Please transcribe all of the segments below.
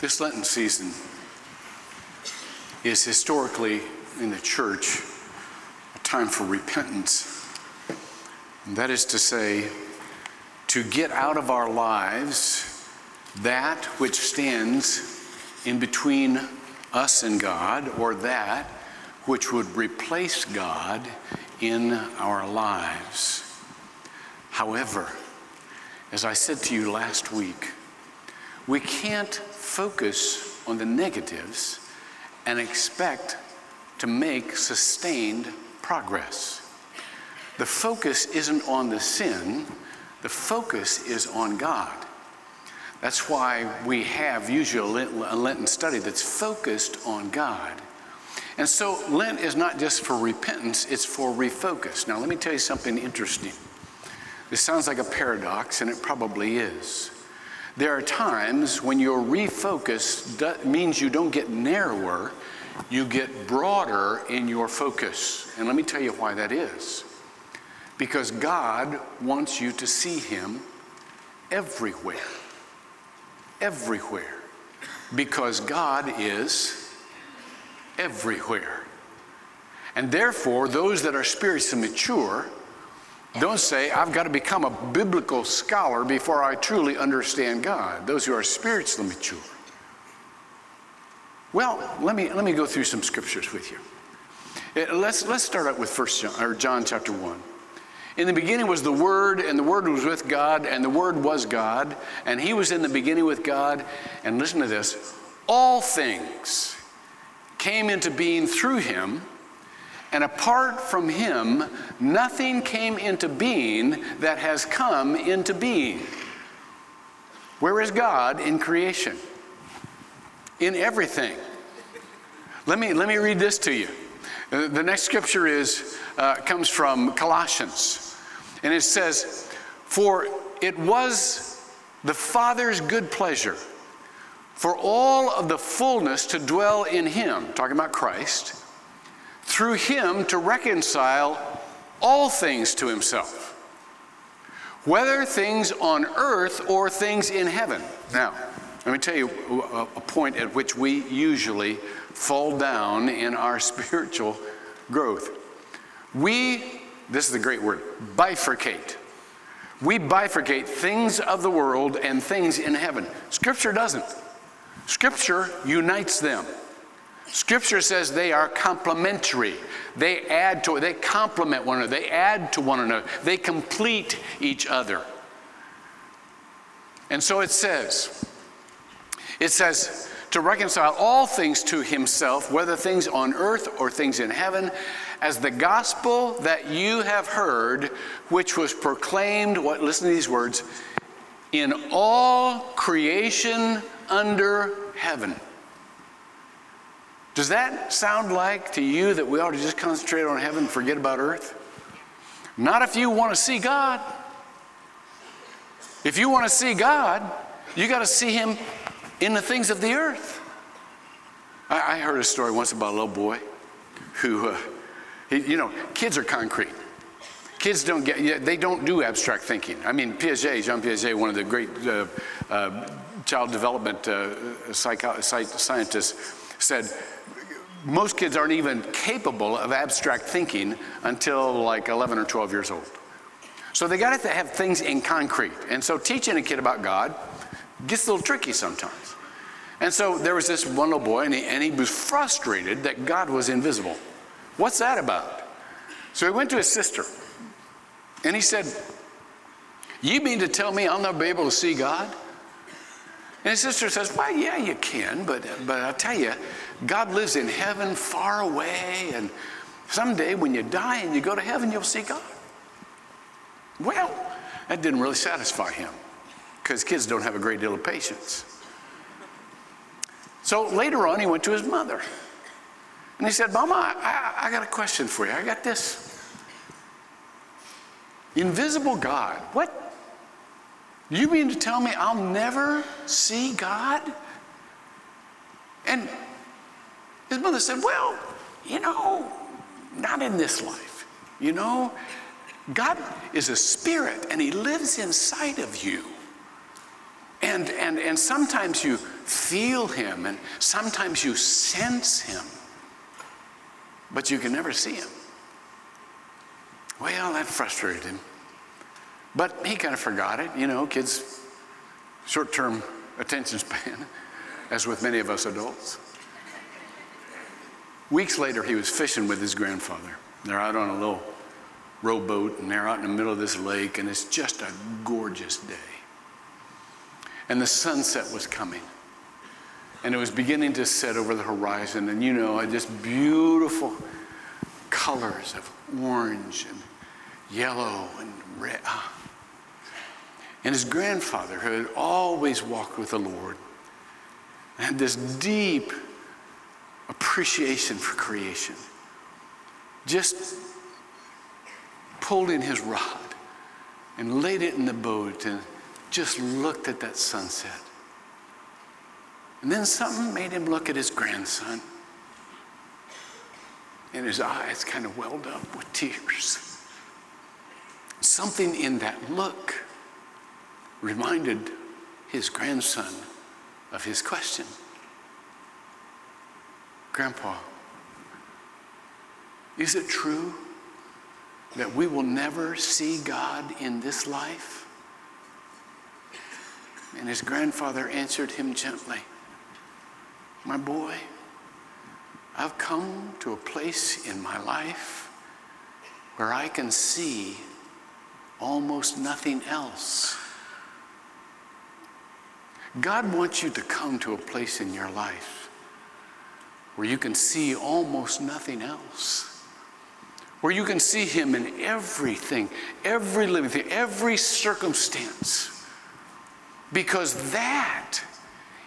This Lenten season is historically in the church a time for repentance. And that is to say, to get out of our lives that which stands in between us and God, or that which would replace God in our lives. However, as I said to you last week, we can't focus on the negatives and expect to make sustained progress. The focus isn't on the sin, the focus is on God. That's why we have usually a Lenten study that's focused on God. And so Lent is not just for repentance, it's for refocus. Now, let me tell you something interesting. This sounds like a paradox, and it probably is. There are times when your refocus means you don't get narrower, you get broader in your focus. And let me tell you why that is. Because God wants you to see Him everywhere. Everywhere. Because God is everywhere. And therefore, those that are spiritually mature don't say, I've got to become a biblical scholar before I truly understand God. Those who are spiritually mature. Well, let me, let me go through some scriptures with you. Uh, let's, let's start out with First John, or John chapter 1. In the beginning was the Word, and the Word was with God, and the Word was God, and He was in the beginning with God. And listen to this all things came into being through Him and apart from him, nothing came into being that has come into being. Where is God in creation? In everything. Let me, let me read this to you. The next scripture is, uh, comes from Colossians. And it says, For it was the Father's good pleasure for all of the fullness to dwell in him, talking about Christ through him to reconcile all things to himself, whether things on earth or things in heaven. Now, let me tell you a point at which we usually fall down in our spiritual growth. We, this is the great word, bifurcate. We bifurcate things of the world and things in heaven. Scripture doesn't. Scripture unites them. Scripture says they are complementary. They add to they complement one another. They add to one another. They complete each other. And so it says, it says, to reconcile all things to himself, whether things on earth or things in heaven, as the gospel that you have heard, which was proclaimed, what listen to these words, in all creation under heaven. Does that sound like to you that we ought to just concentrate on heaven and forget about earth? Not if you want to see God. If you want to see God, you got to see Him in the things of the earth. I, I heard a story once about a little boy who, uh, he, you know, kids are concrete. Kids don't get, they don't do abstract thinking. I mean, Piaget, Jean Piaget, one of the great uh, uh, child development uh, psycho- scientists, said most kids aren't even capable of abstract thinking until like 11 or 12 years old. So they got to have things in concrete. And so teaching a kid about God gets a little tricky sometimes. And so there was this one little boy, and he, and he was frustrated that God was invisible. What's that about? So he went to his sister, and he said, You mean to tell me I'll never be able to see God? And his sister says, Well, yeah, you can, but, but I'll tell you, God lives in heaven far away, and someday when you die and you go to heaven, you'll see God. Well, that didn't really satisfy him because kids don't have a great deal of patience. So later on, he went to his mother. And he said, Mama, I, I, got a question for you. I got this. Invisible God. What? You mean to tell me I'll never see God? And his mother said, Well, you know, not in this life. You know, God is a spirit and he lives inside of you. And, and, and sometimes you feel him, and sometimes you sense him, but you can never see him. Well, that frustrated him. But he kind of forgot it. You know, kids, short term attention span, as with many of us adults. Weeks later, he was fishing with his grandfather. They're out on a little rowboat and they're out in the middle of this lake, and it's just a gorgeous day. And the sunset was coming. And it was beginning to set over the horizon, and you know, just beautiful colors of orange and yellow and red. Ah, And his grandfather, who had always walked with the Lord, had this deep appreciation for creation, just pulled in his rod and laid it in the boat and just looked at that sunset. And then something made him look at his grandson, and his eyes kind of welled up with tears. Something in that look reminded his grandson of his question Grandpa, is it true that we will never see God in this life? And his grandfather answered him gently My boy, I've come to a place in my life where I can see almost nothing else. God wants you to come to a place in your life where you can see almost nothing else. Where you can see Him in everything, every living thing, every circumstance. Because that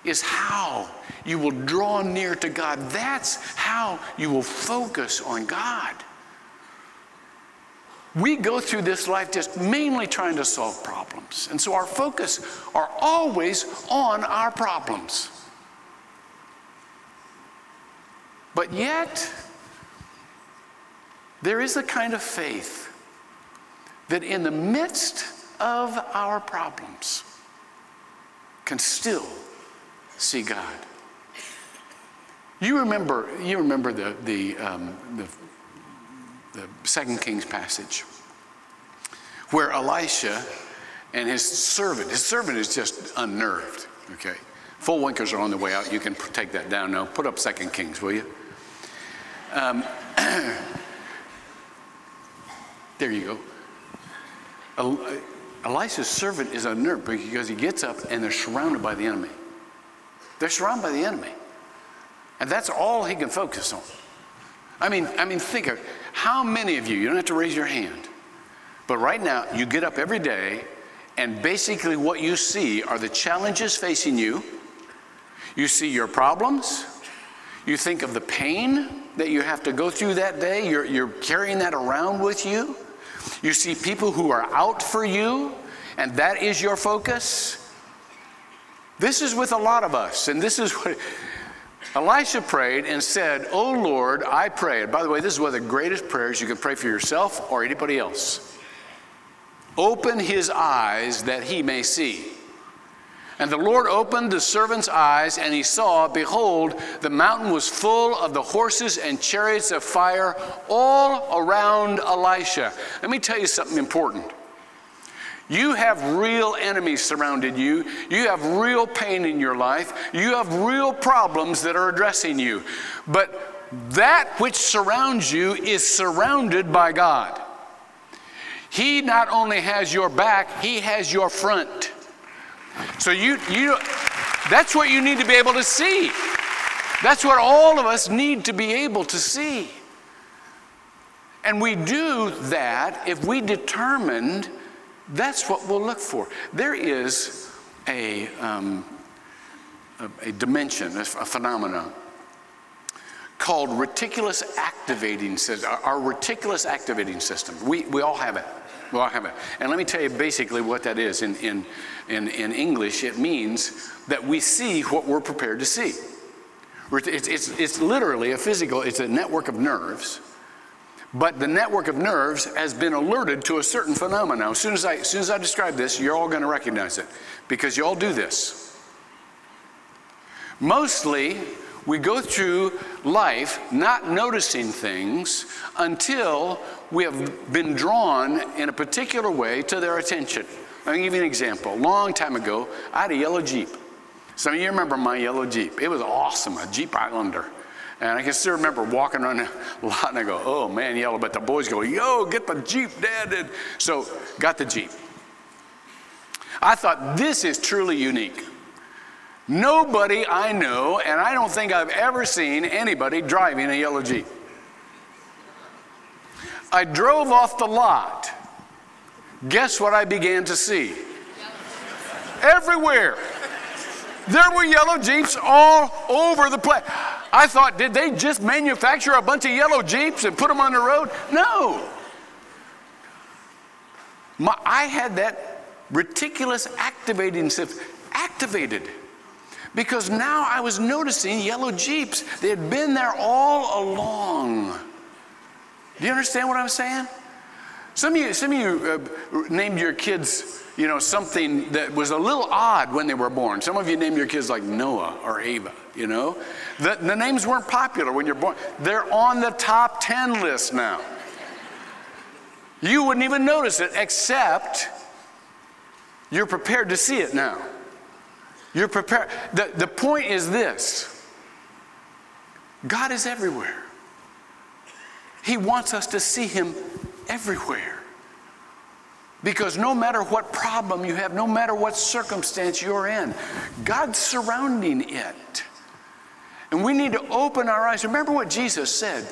is how you will draw near to God. That's how you will focus on God. We go through this life just mainly trying to solve problems. And so our focus are always on our problems. But yet, there is a kind of faith that in the midst of our problems can still see God. You remember, you remember the, the, um, the the Second Kings passage, where Elisha and his servant, his servant is just unnerved, okay? Full winkers are on the way out. You can take that down now. Put up Second Kings, will you? Um, there you go. Elisha's servant is unnerved because he gets up and they're surrounded by the enemy. They're surrounded by the enemy. And that's all he can focus on. I mean, I mean, think of how many of you, you don't have to raise your hand, but right now you get up every day and basically what you see are the challenges facing you. You see your problems. You think of the pain that you have to go through that day. You're, you're carrying that around with you. You see people who are out for you, and that is your focus. This is with a lot of us, and this is what Elisha prayed and said, Oh Lord, I pray. And by the way, this is one of the greatest prayers you can pray for yourself or anybody else. Open his eyes that he may see. And the Lord opened the servant's eyes, and he saw, behold, the mountain was full of the horses and chariots of fire all around Elisha. Let me tell you something important. You have real enemies surrounded you. You have real pain in your life. You have real problems that are addressing you. But that which surrounds you is surrounded by God. He not only has your back, he has your front. So you you that's what you need to be able to see. That's what all of us need to be able to see. And we do that if we determined that's what we'll look for. There is a, um, a, a, dimension, a, a phenomenon called reticulous activating system, our reticulous activating system. We, we all have it. We all have it. And let me tell you basically what that is. In, in, in, in English, it means that we see what we're prepared to see. It's, it's, it's literally a physical, it's a network of nerves but the network of nerves has been alerted to a certain phenomenon. As soon as I, as soon as I describe this, you're all going to recognize it because you all do this. Mostly, we go through life not noticing things until we have been drawn in a particular way to their attention. I'll give you an example. A long time ago, I had a yellow Jeep. Some of you remember my yellow Jeep. It was awesome, a Jeep Islander. And I can still remember walking around the lot and I go, oh man, yellow. But the boys go, yo, get the Jeep, Dad. So got the Jeep. I thought this is truly unique. Nobody I know, and I don't think I've ever seen anybody driving a yellow Jeep. I drove off the lot. Guess what I began to see? Everywhere. There were yellow Jeeps all over the place. I thought, did they just manufacture a bunch of yellow Jeeps and put them on the road? No. My, I had that reticulous activating system activated because now I was noticing yellow Jeeps. They had been there all along. Do you understand what I'm saying? Some of you, some of you uh, named your kids, you know, something that was a little odd when they were born. Some of you named your kids like Noah or Ava, you know. The, the names weren't popular when you're born. They're on the top 10 list now. You wouldn't even notice it, except you're prepared to see it now. You're prepared. The, the point is this God is everywhere. He wants us to see Him everywhere. Because no matter what problem you have, no matter what circumstance you're in, God's surrounding it. And we need to open our eyes. Remember what Jesus said.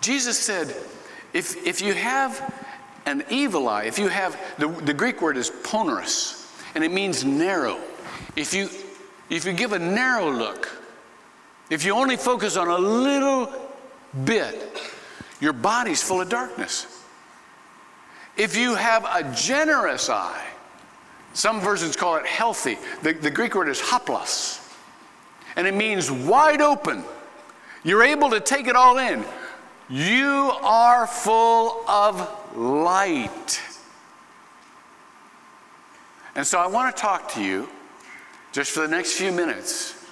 Jesus said, if, if you have an evil eye, if you have, the, the Greek word is poneros, and it means narrow. If you, if you give a narrow look, if you only focus on a little bit, your body's full of darkness. If you have a generous eye, some versions call it healthy. The, the Greek word is hoplos, and it means wide open. You're able to take it all in. You are full of light. And so I want to talk to you just for the next few minutes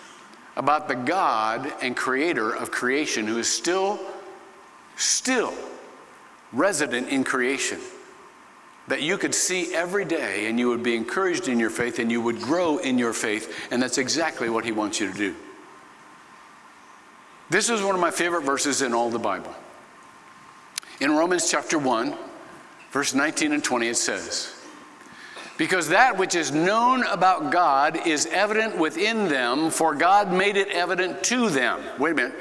about the God and creator of creation who is still, still resident in creation. That you could see every day and you would be encouraged in your faith and you would grow in your faith, and that's exactly what he wants you to do. This is one of my favorite verses in all the Bible. In Romans chapter 1, verse 19 and 20, it says, because that which is known about God is evident within them, for God made it evident to them. Wait a minute.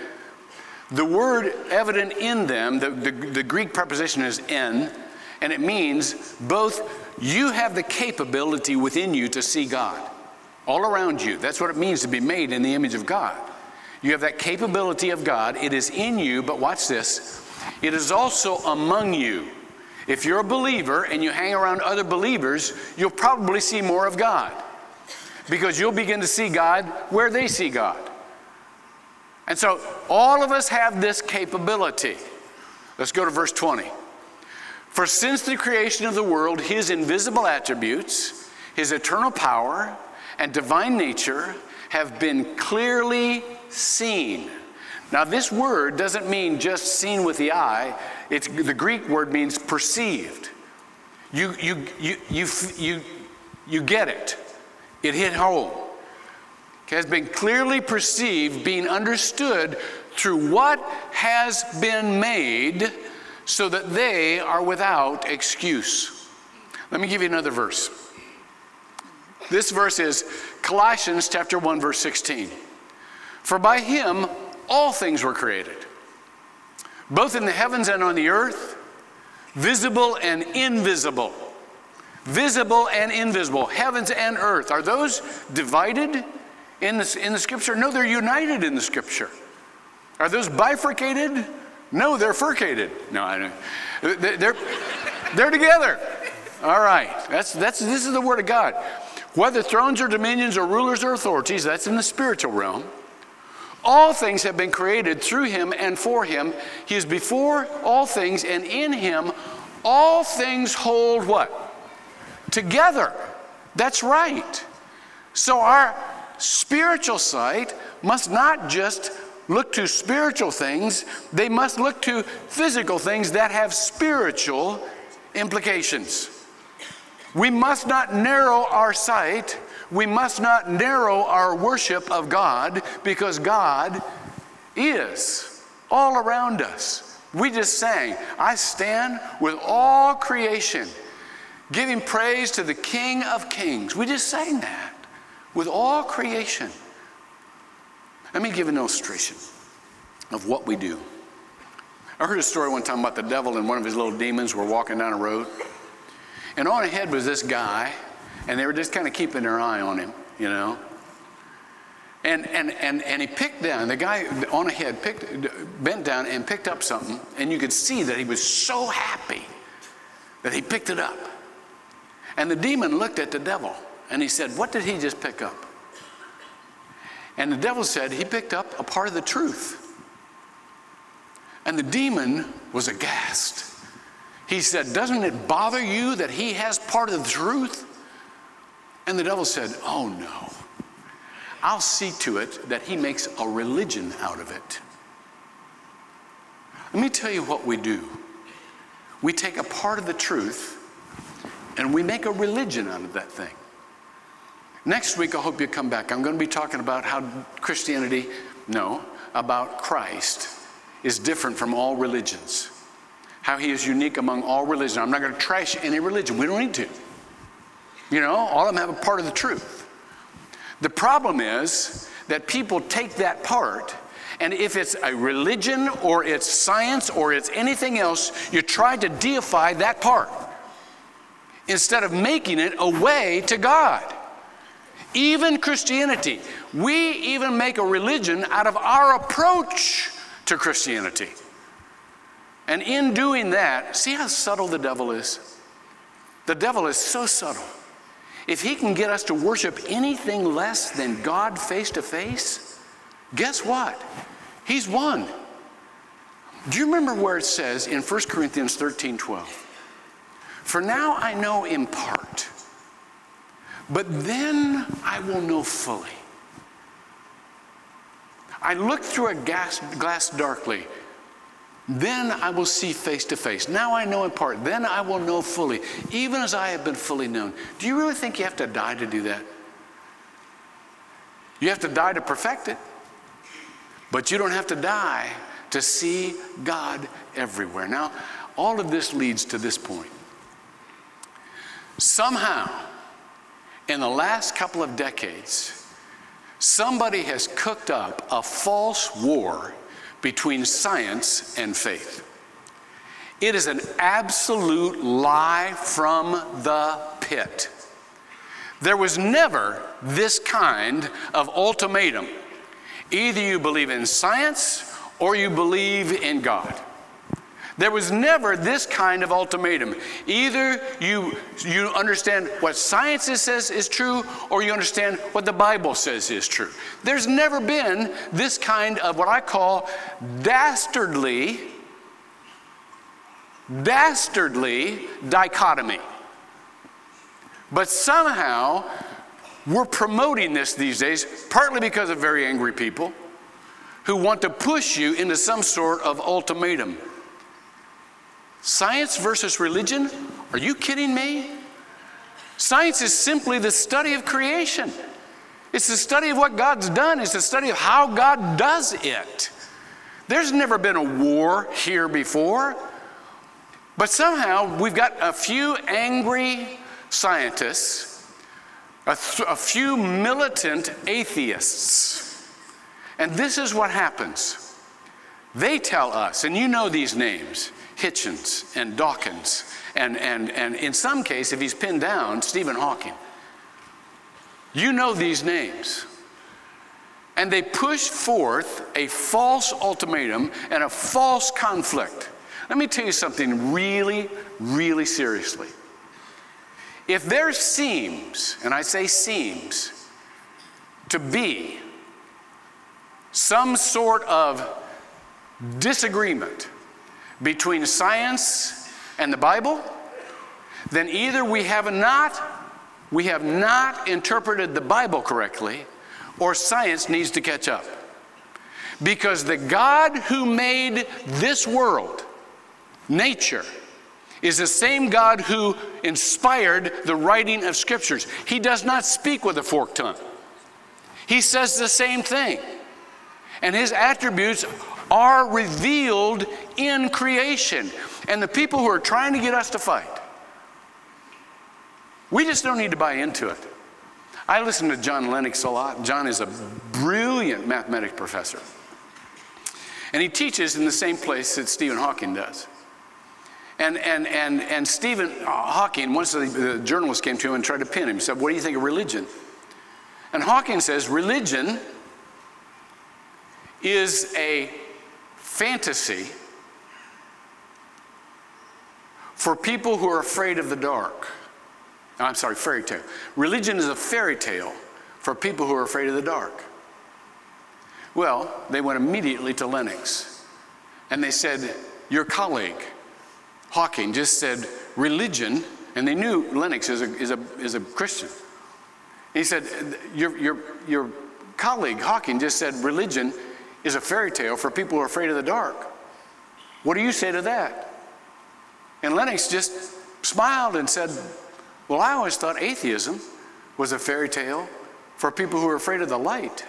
The word evident in them, the, the, the Greek preposition is en, and it means both you have the capability within you to see God all around you. That's what it means to be made in the image of God. You have that capability of God. It is in you, but watch this. It is also among you. If you're a believer and you hang around other believers, you'll probably see more of God because you'll begin to see God where they see God. And so all of us have this capability. Let's go to verse 20. For since the creation of the world, his invisible attributes, his eternal power, and divine nature have been clearly seen. Now, this word doesn't mean just seen with the eye, it's, the Greek word means perceived. You, you, you, you, you, you get it, it hit home. It has been clearly perceived, being understood through what has been made, so that they are without excuse. Let me give you another verse. This verse is Colossians chapter 1 verse 16. For by him all things were created both in the heavens and on the earth, visible and invisible. Visible and invisible, heavens and earth. Are those divided in the, in the scripture? No, they're united in the scripture. Are those bifurcated? No, they're furcated. No, I don't. They're, they're together. All right. That's, that's, this is the word of God. Whether thrones or dominions or rulers or authorities, that's in the spiritual realm. All things have been created through him and for him. He is before all things, and in him all things hold what? Together. That's right. So our spiritual sight must not just look to spiritual things, they must look to physical things that have spiritual implications. We must not narrow our sight, we must not narrow our worship of God because God is all around us. We just sang, I stand with all creation, giving praise to the King of Kings. We just sang that with all creation. Let me give an illustration of what we do. I heard a story one time about the devil and one of his little demons were walking down a road. And on ahead was this guy, and they were just kind of keeping their eye on him, you know. And, and, and, and he picked down, the guy on ahead picked, bent down and picked up something, and you could see that he was so happy that he picked it up. And the demon looked at the devil and he said, What did he just pick up? And the devil said, He picked up a part of the truth. And the demon was aghast. He said, Doesn't it bother you that he has part of the truth? And the devil said, Oh no. I'll see to it that he makes a religion out of it. Let me tell you what we do. We take a part of the truth and we make a religion out of that thing. Next week, I hope you come back. I'm going to be talking about how Christianity, no, about Christ is different from all religions. How he is unique among all religions. I'm not going to trash any religion. We don't need to. You know, all of them have a part of the truth. The problem is that people take that part, and if it's a religion or it's science or it's anything else, you try to deify that part instead of making it a way to God. Even Christianity, we even make a religion out of our approach to Christianity. And in doing that, see how subtle the devil is? The devil is so subtle. If he can get us to worship anything less than God face to face, guess what? He's won. Do you remember where it says in 1 Corinthians 13 12? For now I know in part but then I will know fully. I look through a gas, glass darkly. Then I will see face to face. Now I know in part. Then I will know fully, even as I have been fully known. Do you really think you have to die to do that? You have to die to perfect it. But you don't have to die to see God everywhere. Now, all of this leads to this point. Somehow, in the last couple of decades, somebody has cooked up a false war between science and faith. It is an absolute lie from the pit. There was never this kind of ultimatum. Either you believe in science or you believe in God. There was never this kind of ultimatum. Either you, you understand what science says is true, or you understand what the Bible says is true. There's never been this kind of what I call dastardly, dastardly dichotomy. But somehow, we're promoting this these days, partly because of very angry people who want to push you into some sort of ultimatum. Science versus religion? Are you kidding me? Science is simply the study of creation. It's the study of what God's done, it's the study of how God does it. There's never been a war here before. But somehow we've got a few angry scientists, a, th- a few militant atheists. And this is what happens. They tell us, and you know these names Hitchens and Dawkins, and, and, and in some case, if he's pinned down, Stephen Hawking. You know these names. And they push forth a false ultimatum and a false conflict. Let me tell you something really, really seriously. If there seems, and I say seems, to be some sort of disagreement between science and the Bible, then either we have not we have not interpreted the Bible correctly, or science needs to catch up. Because the God who made this world, nature, is the same God who inspired the writing of scriptures. He does not speak with a forked tongue, he says the same thing. And his attributes are revealed in creation. And the people who are trying to get us to fight, we just don't need to buy into it. I listen to John Lennox a lot. John is a brilliant mathematics professor. And he teaches in the same place that Stephen Hawking does. And, and, and, and Stephen Hawking, once the, the journalist came to him and tried to pin him, he said, What do you think of religion? And Hawking says, Religion is a fantasy for people who are afraid of the dark. Oh, I'm sorry, fairy tale. Religion is a fairy tale for people who are afraid of the dark. Well, they went immediately to Lennox and they said, Your colleague, Hawking, just said religion, and they knew Lennox is a, is a, is a Christian. He said, your, your, your colleague, Hawking, just said religion is a fairy tale for people who are afraid of the dark. What do you say to that? And Lennox just smiled and said, Well, I always thought atheism was a fairy tale for people who are afraid of the light.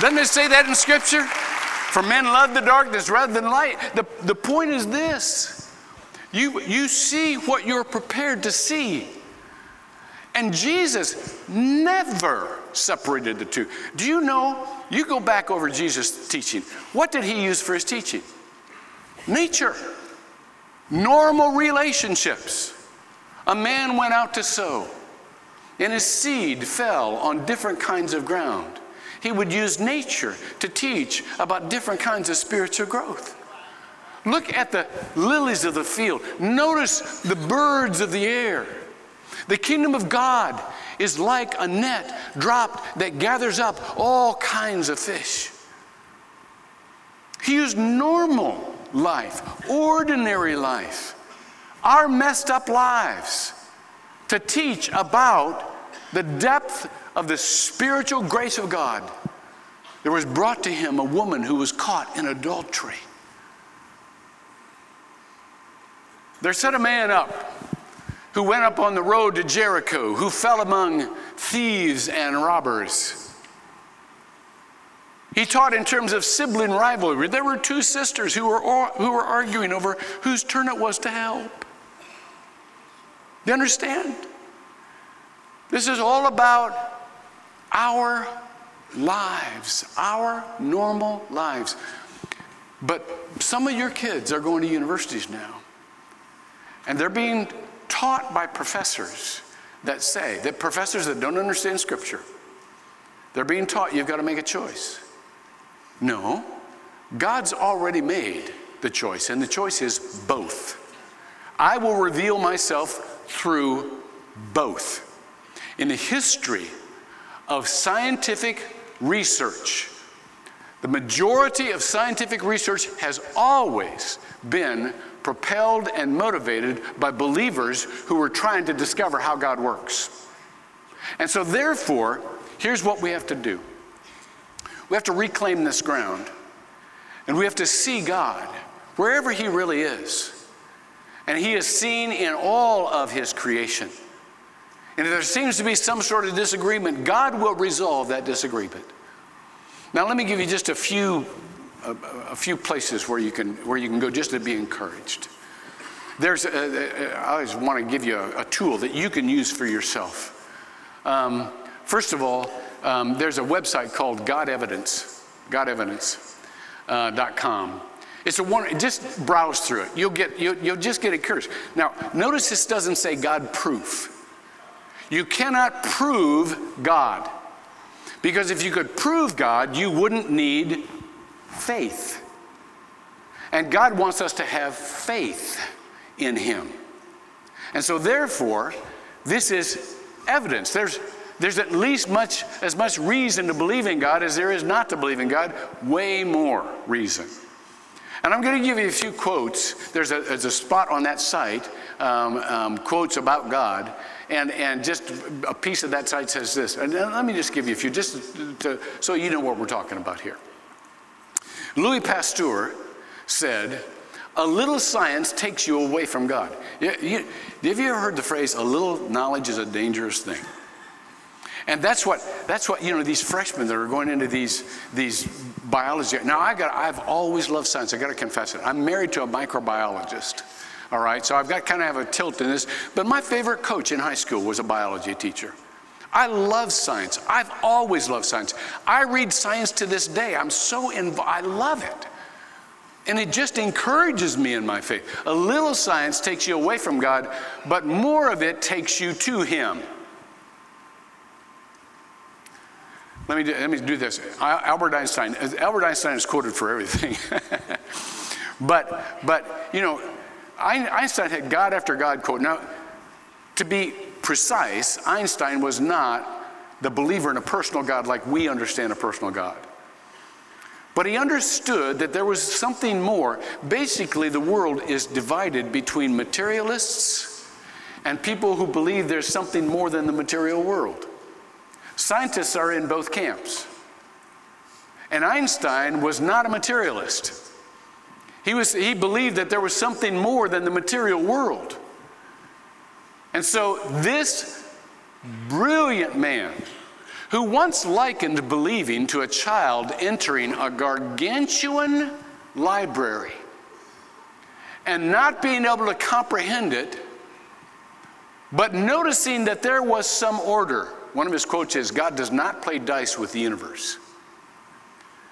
Doesn't it say that in Scripture? For men love the darkness rather than light. The, the point is this you, you see what you're prepared to see. And Jesus never separated the two. Do you know? You go back over Jesus' teaching. What did he use for his teaching? Nature, normal relationships. A man went out to sow, and his seed fell on different kinds of ground. He would use nature to teach about different kinds of spiritual growth. Look at the lilies of the field. Notice the birds of the air. The kingdom of God is like a net dropped that gathers up all kinds of fish. He used normal life, ordinary life, our messed up lives to teach about the depth of the spiritual grace of God. There was brought to him a woman who was caught in adultery. There set a man up who went up on the road to Jericho, who fell among thieves and robbers. He taught in terms of sibling rivalry. There were two sisters who were, who were arguing over whose turn it was to help. You understand? This is all about our lives, our normal lives. But some of your kids are going to universities now, and they're being taught by professors that say, that professors that don't understand Scripture, they're being taught you've got to make a choice. No, God's already made the choice, and the choice is both. I will reveal myself through both. In the history of scientific research, the majority of scientific research has always been propelled and motivated by believers who were trying to discover how God works. And so, therefore, here's what we have to do we have to reclaim this ground, and we have to see God wherever He really is. And He is seen in all of His creation. And if there seems to be some sort of disagreement, God will resolve that disagreement. Now, let me give you just a few a, a, few places where you can where you can go just to be encouraged. There's a, I always want to give you a, a, tool that you can use for yourself. Um, first of all, um, there's a website called God Evidence, GodEvidence.com. Uh, it's a one. Just browse through it. You'll get. You'll, you'll just get encouraged. Now, notice this doesn't say God proof. You cannot prove God, because if you could prove God, you wouldn't need faith. And God wants us to have faith in Him. And so, therefore, this is evidence. There's, there's at least much, as much reason to believe in God as there is not to believe in God, way more reason. And I'm going to give you a few quotes. There's a, there's a spot on that site, um, um, quotes about God. And, and just a piece of that site says this. And let me just give you a few, just to, so you know what we're talking about here. Louis Pasteur said, a little science takes you away from God. You, you, have you ever heard the phrase, a little knowledge is a dangerous thing? And that's what, that's what, you know, these freshmen that are going into these, these biology. Now, I got, I've always loved science. I got to confess it. I'm married to a microbiologist. All right, so I've got kind of have a tilt in this. But my favorite coach in high school was a biology teacher. I love science. I've always loved science. I read science to this day. I'm so involved. I love it. And it just encourages me in my faith. A little science takes you away from God, but more of it takes you to Him. Let me do, let me do this. Albert Einstein. Albert Einstein is quoted for everything. but but you know, Einstein had God after God quote. Now, to be precise, Einstein was not the believer in a personal God like we understand a personal God. But he understood that there was something more. Basically, the world is divided between materialists and people who believe there's something more than the material world. Scientists are in both camps. And Einstein was not a materialist. He, was, he believed that there was something more than the material world. And so, this brilliant man, who once likened believing to a child entering a gargantuan library and not being able to comprehend it, but noticing that there was some order one of his quotes is God does not play dice with the universe.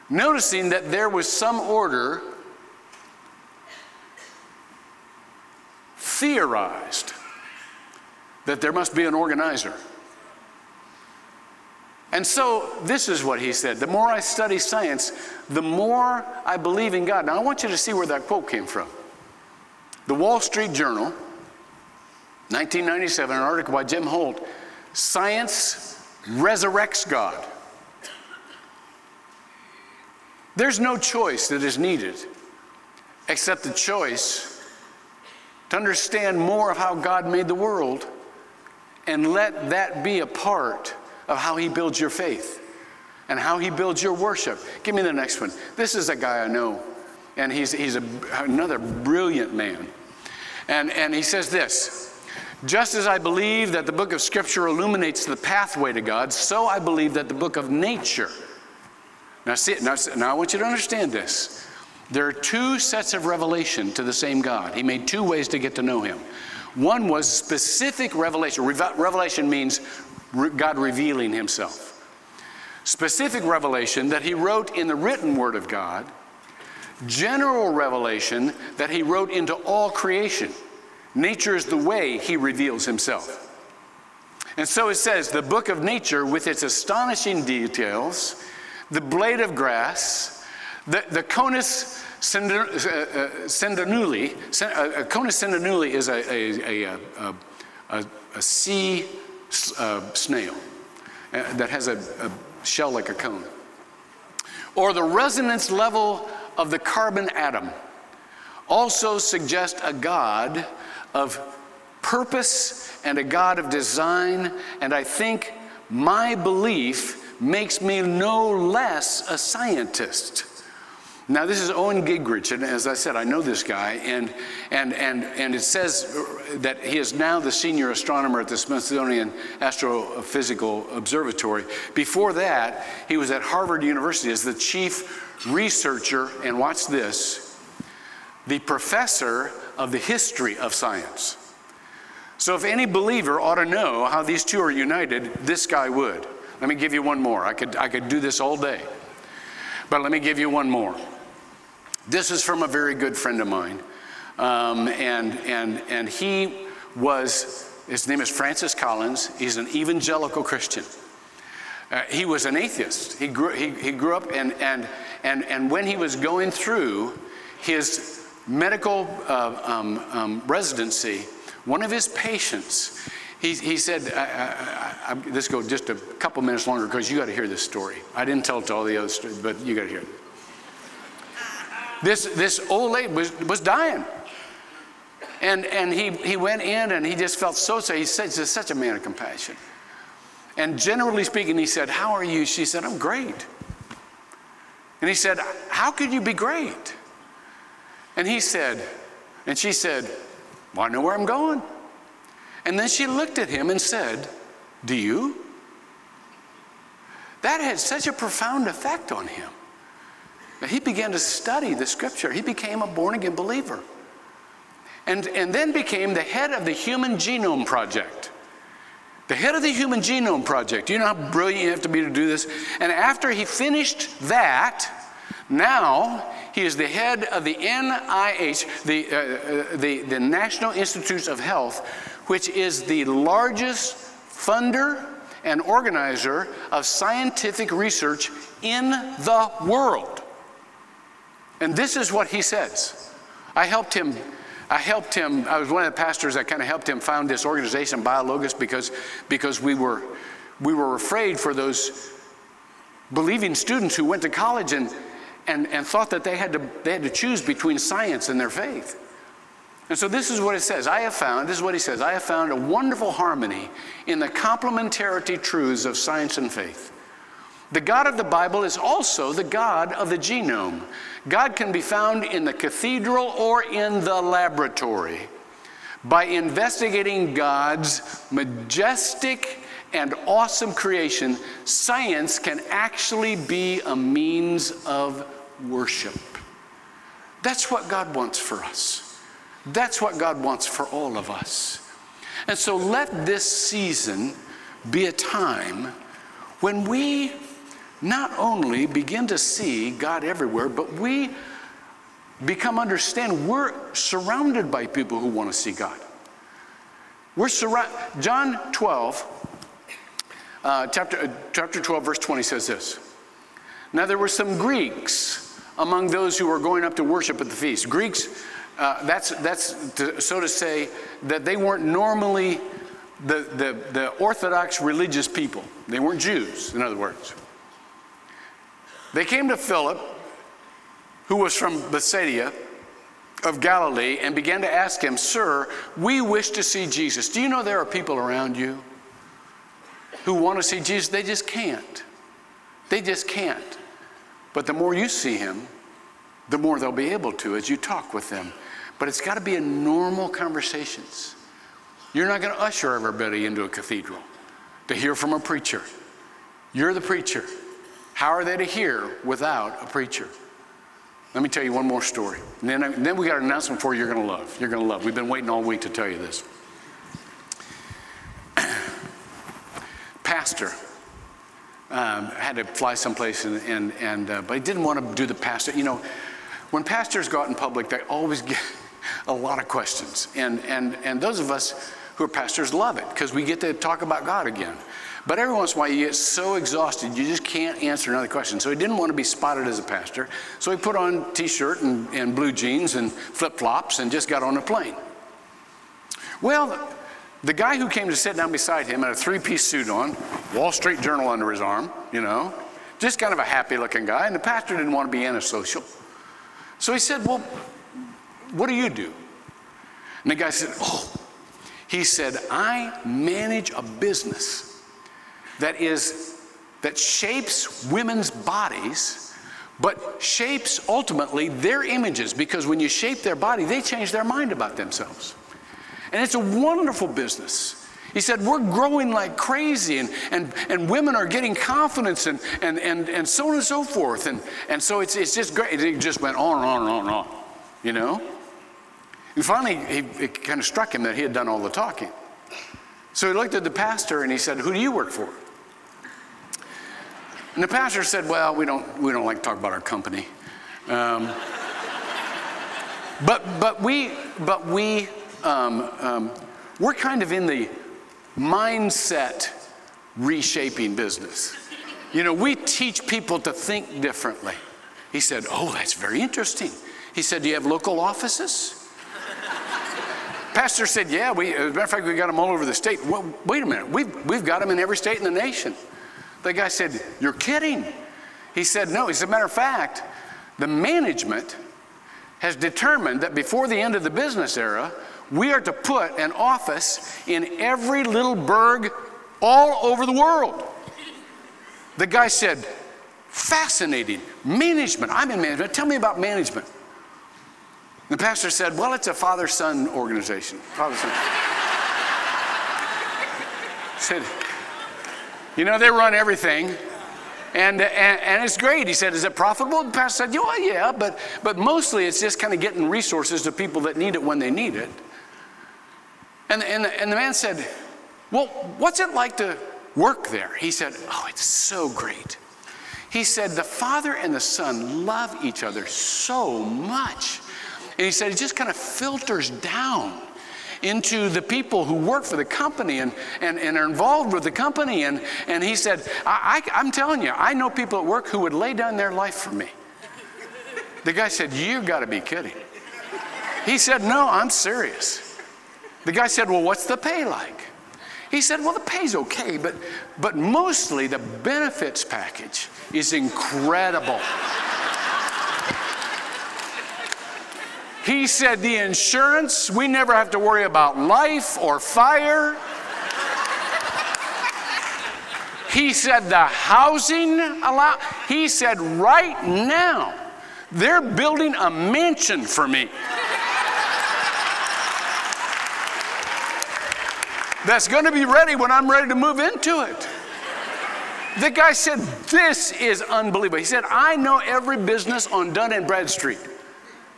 Noticing that there was some order, theorized that there must be an organizer. And so, this is what he said The more I study science, the more I believe in God. Now, I want you to see where that quote came from. The Wall Street Journal, 1997, an article by Jim Holt Science resurrects God. There's no choice that is needed except the choice to understand more of how God made the world and let that be a part of how He builds your faith and how He builds your worship. Give me the next one. This is a guy I know, and he's, he's a, another brilliant man. And, and he says this just as I believe that the book of Scripture illuminates the pathway to God, so I believe that the book of nature. Now, see, now, now I want you to understand this. There are two sets of revelation to the same God. He made two ways to get to know Him. One was specific revelation. Revelation means God revealing Himself. Specific revelation that He wrote in the written Word of God. General revelation that He wrote into all creation. Nature is the way he reveals himself. And so it says the book of nature, with its astonishing details, the blade of grass, the, the conus cedonulli. Uh, uh, uh, conus cedonulli is a, a, a, a, a sea uh, snail uh, that has a, a shell like a cone. Or the resonance level of the carbon atom also suggest a God of purpose and a God of design. And I think my belief makes me no less a scientist. Now, this is Owen Gingerich, and as I said, I know this guy, and, and, and, and it says that he is now the senior astronomer at the Smithsonian Astrophysical Observatory. Before that, he was at Harvard University as the chief researcher, and watch this, the professor of the history of science. So, if any believer ought to know how these two are united, this guy would. Let me give you one more. I could, I could do this all day. But let me give you one more. This is from a very good friend of mine. Um, and, and, and he was, his name is Francis Collins. He's an evangelical Christian. Uh, he was an atheist. He grew, he, he grew up, and, and, and, and when he was going through his medical uh, um, um, residency, one of his patients, he, he said, I, I, I, this go just a couple minutes longer because you got to hear this story. I didn't tell it to all the other stories, but you got to hear it. This, this old lady was, was dying. And, and he, he went in and he just felt so sad. He's such, he's such a man of compassion. And generally speaking, he said, How are you? She said, I'm great. And he said, How could you be great? And he said, and she said, well, I know where I'm going. And then she looked at him and said, Do you? That had such a profound effect on him he began to study the scripture. He became a born again believer. And, and then became the head of the Human Genome Project. The head of the Human Genome Project. You know how brilliant you have to be to do this? And after he finished that, now he is the head of the NIH, the, uh, uh, the, the National Institutes of Health, which is the largest funder and organizer of scientific research in the world. And this is what he says. I helped him. I helped him. I was one of the pastors that kind of helped him found this organization, BioLogos, because, because we, were, we were afraid for those believing students who went to college and, and, and thought that they had, to, they had to choose between science and their faith. And so this is what it says. I have found, this is what he says, I have found a wonderful harmony in the complementarity truths of science and faith. The God of the Bible is also the God of the genome. God can be found in the cathedral or in the laboratory. By investigating God's majestic and awesome creation, science can actually be a means of worship. That's what God wants for us. That's what God wants for all of us. And so let this season be a time when we not only begin to see God everywhere, but we become understand we're surrounded by people who want to see God. We're surrounded. John 12, uh, chapter, uh, chapter 12, verse 20 says this. Now there were some Greeks among those who were going up to worship at the feast. Greeks uh, that's, that's to, so to say that they weren't normally the, the, the Orthodox religious people. They weren't Jews, in other words. They came to Philip, who was from Bethsaida of Galilee, and began to ask him, Sir, we wish to see Jesus. Do you know there are people around you who want to see Jesus? They just can't. They just can't. But the more you see him, the more they'll be able to as you talk with them. But it's got to be in normal conversations. You're not going to usher everybody into a cathedral to hear from a preacher. You're the preacher. How are they to hear without a preacher? Let me tell you one more story. And then, then we got an announcement for you you're going to love. You're going to love. We've been waiting all week to tell you this. Pastor um, had to fly someplace, and, and, and uh, but he didn't want to do the pastor. You know, when pastors go out in public, they always get a lot of questions. And, and, and those of us who are pastors love it because we get to talk about God again. But every once in a while, you get so exhausted, you just can't answer another question. So he didn't want to be spotted as a pastor. So he put on t shirt and, and blue jeans and flip flops and just got on a plane. Well, the guy who came to sit down beside him had a three piece suit on, Wall Street Journal under his arm, you know, just kind of a happy looking guy. And the pastor didn't want to be antisocial. So he said, Well, what do you do? And the guy said, Oh, he said, I manage a business that is that shapes women's bodies, but shapes ultimately their images because when you shape their body, they change their mind about themselves. And it's a wonderful business. He said, We're growing like crazy, and, and, and women are getting confidence, and, and, and, and so on and so forth. And, and so it's, it's just great. It just went on and on and on and on, you know? And finally, he, it kind of struck him that he had done all the talking. So he looked at the pastor and he said, Who do you work for? And the pastor said, Well, we don't, we don't like to talk about our company. Um, but, but we, but we, um, um, we're kind of in the mindset reshaping business. You know, we teach people to think differently. He said, Oh, that's very interesting. He said, Do you have local offices? Pastor said, Yeah, we, as a matter of fact, we got them all over the state. Well, wait a minute, we've, we've got them in every state in the nation. The guy said, You're kidding. He said, No, as a matter of fact, the management has determined that before the end of the business era, we are to put an office in every little burg all over the world. The guy said, Fascinating. Management. I'm in management. Tell me about management. The pastor said, Well, it's a father son organization. Father son. said, You know, they run everything. And, and, and, it's great. He said, Is it profitable? The pastor said, Yeah, yeah, but, but mostly it's just kind of getting resources to people that need it when they need it. And, and, and the man said, Well, what's it like to work there? He said, Oh, it's so great. He said, The Father and the Son love each other so much. And he said, It just kind of filters down into the people who work for the company and, and, and are involved with the company. And, and he said, I, I, I'm telling you, I know people at work who would lay down their life for me. The guy said, You got to be kidding. He said, No, I'm serious. The guy said, Well, what's the pay like? He said, Well, the pay's okay, but, but mostly the benefits package is incredible. He said, The insurance, we never have to worry about life or fire. He said, The housing allow. He said, Right now, they're building a mansion for me. That's going to be ready when I'm ready to move into it. The guy said, This is unbelievable. He said, I know every business on Dun and Bradstreet.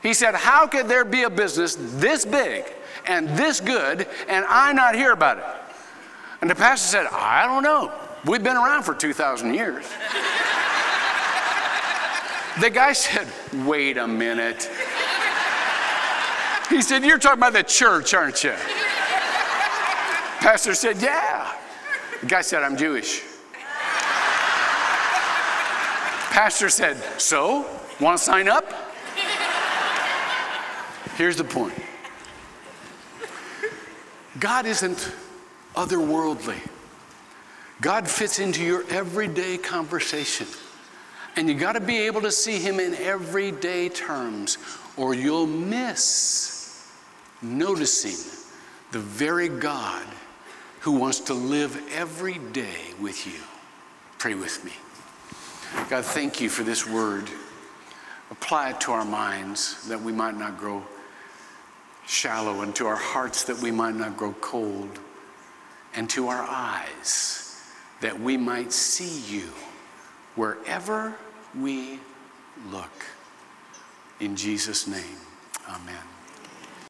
He said, How could there be a business this big and this good and I not hear about it? And the pastor said, I don't know. We've been around for 2,000 years. the guy said, Wait a minute. He said, You're talking about the church, aren't you? Pastor said, Yeah. The guy said, I'm Jewish. Pastor said, So, want to sign up? Here's the point God isn't otherworldly, God fits into your everyday conversation. And you got to be able to see Him in everyday terms, or you'll miss noticing the very God who wants to live every day with you. Pray with me. God, thank you for this word. Apply it to our minds that we might not grow shallow, and to our hearts that we might not grow cold, and to our eyes that we might see you wherever we look. In Jesus' name, amen.